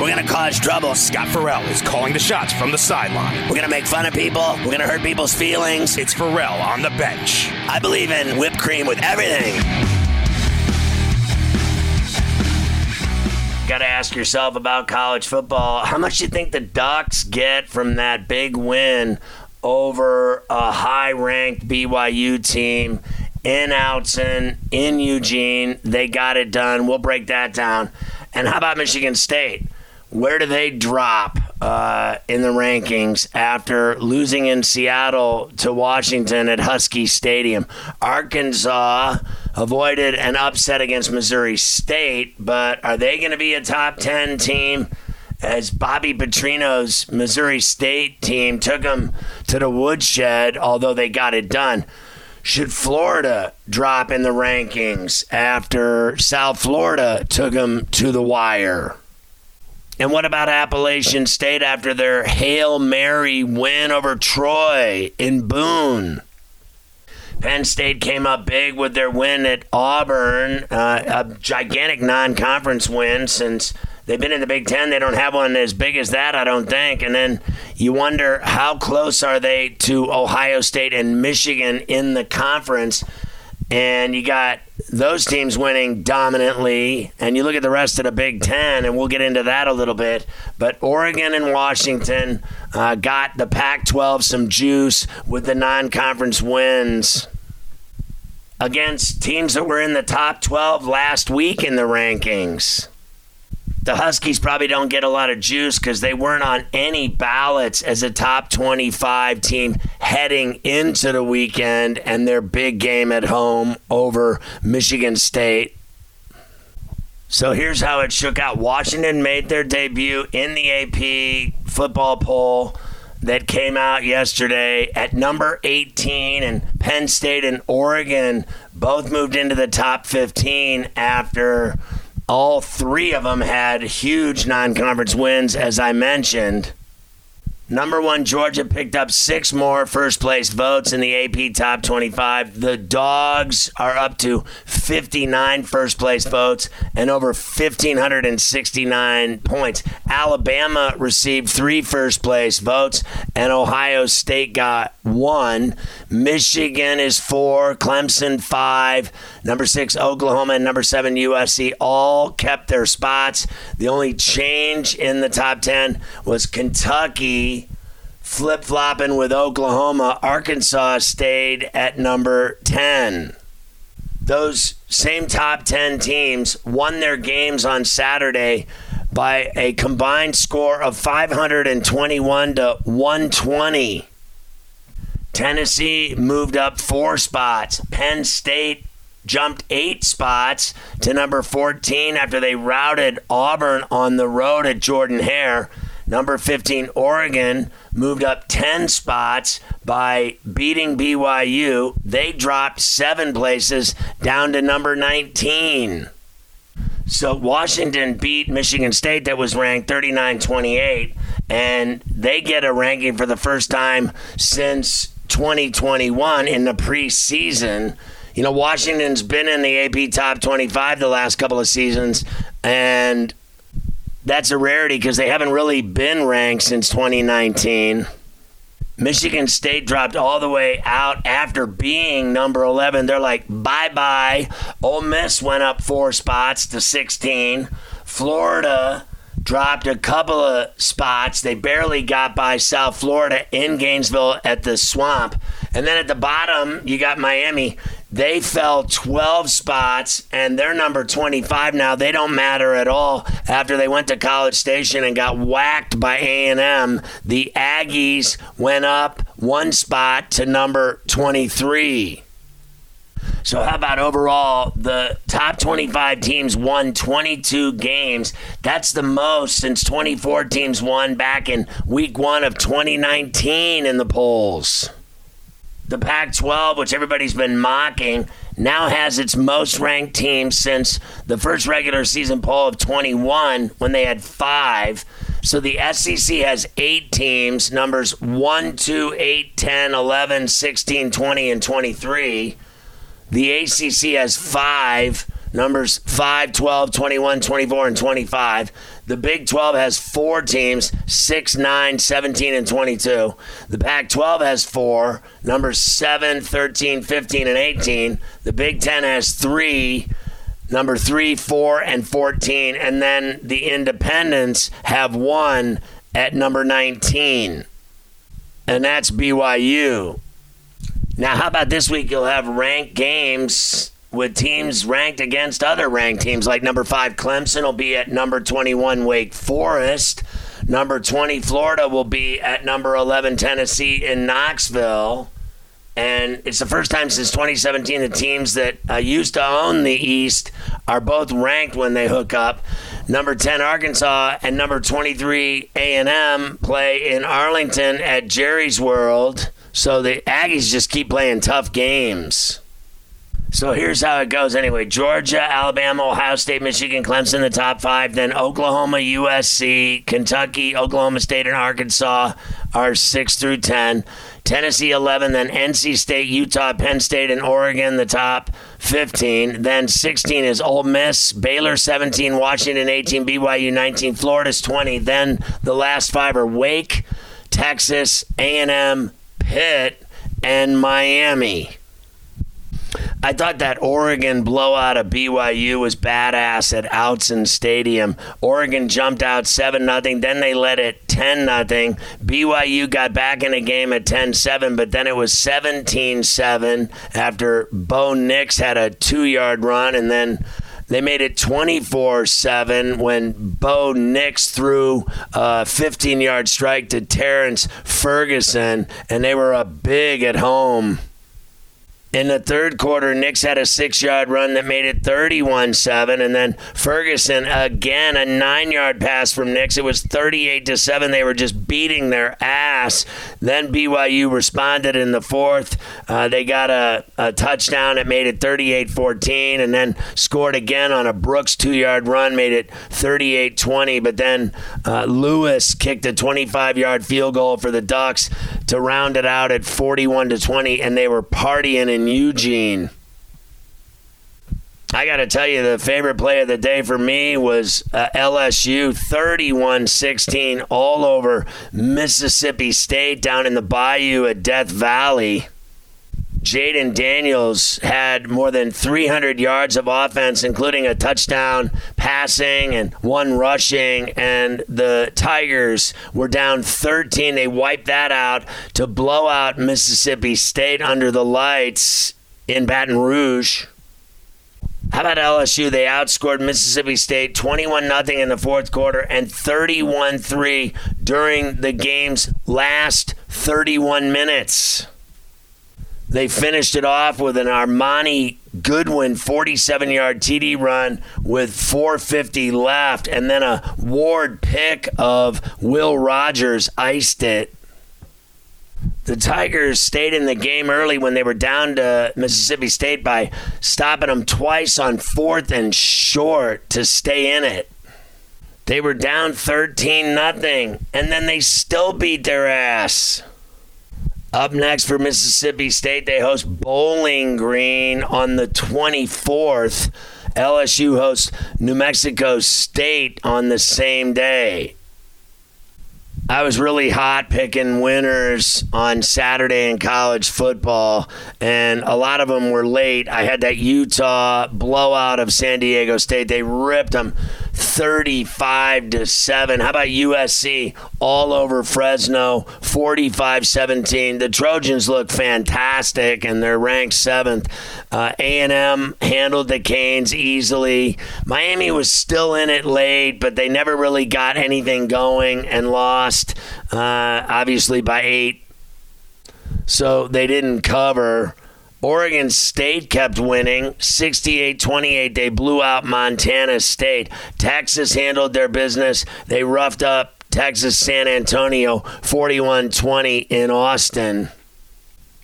We're gonna cause trouble. Scott Farrell is calling the shots from the sideline. We're gonna make fun of people. We're gonna hurt people's feelings. It's Farrell on the bench. I believe in whipped cream with everything. Got to ask yourself about college football. How much do you think the Ducks get from that big win over a high ranked BYU team in Autzen, in Eugene? They got it done. We'll break that down. And how about Michigan State? Where do they drop uh, in the rankings after losing in Seattle to Washington at Husky Stadium? Arkansas avoided an upset against Missouri State, but are they going to be a top 10 team? As Bobby Petrino's Missouri State team took them to the woodshed, although they got it done. Should Florida drop in the rankings after South Florida took them to the wire? And what about Appalachian State after their Hail Mary win over Troy in Boone? Penn State came up big with their win at Auburn, uh, a gigantic non conference win since they've been in the Big Ten. They don't have one as big as that, I don't think. And then you wonder how close are they to Ohio State and Michigan in the conference? And you got those teams winning dominantly, and you look at the rest of the Big Ten, and we'll get into that a little bit. But Oregon and Washington uh, got the Pac 12 some juice with the non conference wins against teams that were in the top 12 last week in the rankings the Huskies probably don't get a lot of juice because they weren't on any ballots as a top 25 team heading into the weekend and their big game at home over Michigan State. So here's how it shook out Washington made their debut in the AP football poll that came out yesterday at number 18, and Penn State and Oregon both moved into the top 15 after all three of them had huge non conference wins, as I mentioned. Number one, Georgia picked up six more first place votes in the AP Top 25. The Dogs are up to 59 first place votes and over 1,569 points. Alabama received three first place votes, and Ohio State got one. Michigan is four, Clemson five, number six, Oklahoma, and number seven, USC all kept their spots. The only change in the top 10 was Kentucky flip flopping with Oklahoma. Arkansas stayed at number 10. Those same top 10 teams won their games on Saturday by a combined score of 521 to 120. Tennessee moved up four spots. Penn State jumped eight spots to number 14 after they routed Auburn on the road at Jordan Hare. Number 15, Oregon moved up 10 spots by beating BYU. They dropped seven places down to number 19. So Washington beat Michigan State, that was ranked 39 28, and they get a ranking for the first time since 2021 in the preseason. You know, Washington's been in the AP top 25 the last couple of seasons, and that's a rarity because they haven't really been ranked since 2019. Michigan State dropped all the way out after being number 11. They're like, bye bye. Ole Miss went up four spots to 16. Florida dropped a couple of spots. They barely got by South Florida in Gainesville at the swamp. And then at the bottom, you got Miami. They fell 12 spots and they're number 25 now. They don't matter at all after they went to College Station and got whacked by A&M. The Aggies went up one spot to number 23. So, how about overall? The top 25 teams won 22 games. That's the most since 24 teams won back in week one of 2019 in the polls. The Pac 12, which everybody's been mocking, now has its most ranked team since the first regular season poll of 21 when they had five. So the SEC has eight teams, numbers 1, 2, 8, 10, 11, 16, 20, and 23. The ACC has five numbers 5, 12, 21, 24, and 25. The Big 12 has four teams 6, 9, 17, and 22. The Pac 12 has four numbers 7, 13, 15, and 18. The Big 10 has three number 3, 4, and 14. And then the Independents have one at number 19. And that's BYU. Now, how about this week? You'll have ranked games with teams ranked against other ranked teams. Like number five, Clemson will be at number 21, Wake Forest. Number 20, Florida will be at number 11, Tennessee in Knoxville. And it's the first time since 2017 the teams that uh, used to own the East are both ranked when they hook up. Number 10 Arkansas and number 23 A&M play in Arlington at Jerry's World. So the Aggies just keep playing tough games. So here's how it goes anyway Georgia, Alabama, Ohio State, Michigan, Clemson, the top five. Then Oklahoma, USC, Kentucky, Oklahoma State, and Arkansas are 6 through 10. Tennessee 11, then NC State, Utah, Penn State, and Oregon, the top 15. Then 16 is Ole Miss, Baylor 17, Washington 18, BYU 19, Florida's 20. Then the last five are Wake, Texas, A&M, Pitt, and Miami. I thought that Oregon blowout of BYU was badass at Autzen Stadium. Oregon jumped out 7 0. Then they led it 10 0. BYU got back in the game at 10 7, but then it was 17 7 after Bo Nix had a two yard run. And then they made it 24 7 when Bo Nix threw a 15 yard strike to Terrance Ferguson, and they were up big at home. In the third quarter, Nix had a six yard run that made it 31 7. And then Ferguson, again, a nine yard pass from Nix. It was 38 7. They were just beating their ass. Then BYU responded in the fourth. Uh, they got a, a touchdown that made it 38 14. And then scored again on a Brooks two yard run, made it 38 20. But then uh, Lewis kicked a 25 yard field goal for the Ducks to round it out at 41 to 20. And they were partying in Eugene. I got to tell you, the favorite play of the day for me was uh, LSU 31 16 all over Mississippi State down in the bayou at Death Valley. Jayden Daniels had more than 300 yards of offense, including a touchdown passing and one rushing. And the Tigers were down 13. They wiped that out to blow out Mississippi State under the lights in Baton Rouge. How about LSU? They outscored Mississippi State 21 0 in the fourth quarter and 31 3 during the game's last 31 minutes. They finished it off with an Armoni Goodwin 47 yard TD run with 450 left, and then a Ward pick of Will Rogers iced it. The Tigers stayed in the game early when they were down to Mississippi State by stopping them twice on fourth and short to stay in it. They were down 13 nothing, and then they still beat their ass. Up next for Mississippi State, they host Bowling Green on the 24th. LSU hosts New Mexico State on the same day. I was really hot picking winners on Saturday in college football, and a lot of them were late. I had that Utah blowout of San Diego State. They ripped them 35 to 7. How about USC all over Fresno 45-17. The Trojans look fantastic and they're ranked 7th. Uh, A&M handled the Canes easily. Miami was still in it late, but they never really got anything going and lost uh, obviously by 8. So they didn't cover. Oregon State kept winning 68 28. They blew out Montana State. Texas handled their business. They roughed up Texas San Antonio 41 20 in Austin.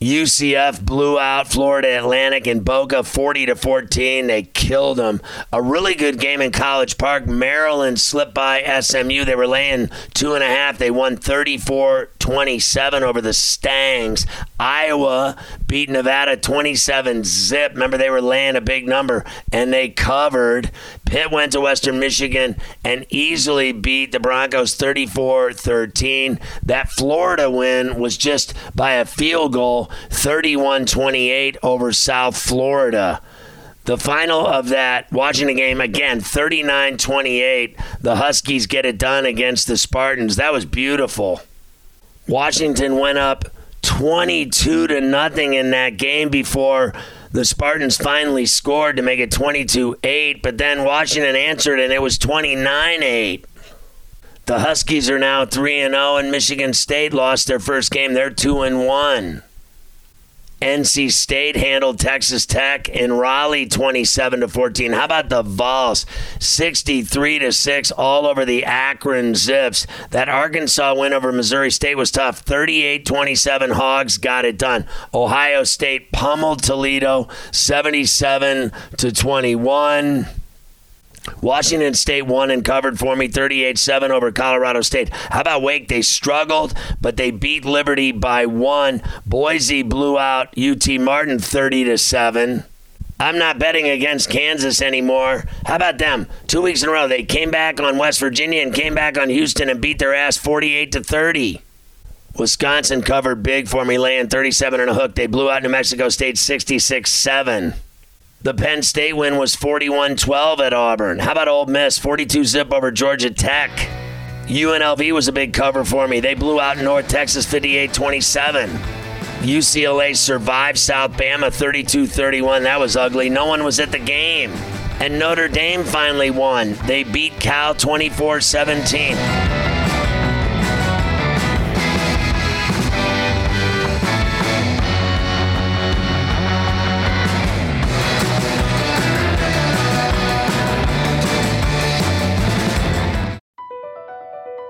UCF blew out Florida Atlantic and Boca 40 to 14. They killed them. A really good game in College Park. Maryland slipped by SMU. They were laying two and a half. They won 34 27 over the Stangs. Iowa beat Nevada 27 zip. Remember, they were laying a big number and they covered. Pitt went to Western Michigan and easily beat the Broncos 34 13. That Florida win was just by a field goal 31 28 over South Florida. The final of that, watching the game again, 39 28. The Huskies get it done against the Spartans. That was beautiful. Washington went up 22 to nothing in that game before the Spartans finally scored to make it 22 8, but then Washington answered and it was 29 8. The Huskies are now 3 0, and Michigan State lost their first game. They're 2 1. NC State handled Texas Tech in Raleigh 27 to 14. How about the Vols 63 to 6 all over the Akron Zips. That Arkansas win over Missouri State was tough. 38-27 Hogs got it done. Ohio State pummeled Toledo 77 to 21. Washington State won and covered for me 38 7 over Colorado State. How about Wake? They struggled, but they beat Liberty by one. Boise blew out UT Martin 30 to 7. I'm not betting against Kansas anymore. How about them? Two weeks in a row, they came back on West Virginia and came back on Houston and beat their ass 48 to 30. Wisconsin covered big for me, laying 37 and a hook. They blew out New Mexico State 66 7. The Penn State win was 41 12 at Auburn. How about Ole Miss? 42 zip over Georgia Tech. UNLV was a big cover for me. They blew out North Texas 58 27. UCLA survived South Bama 32 31. That was ugly. No one was at the game. And Notre Dame finally won. They beat Cal 24 17.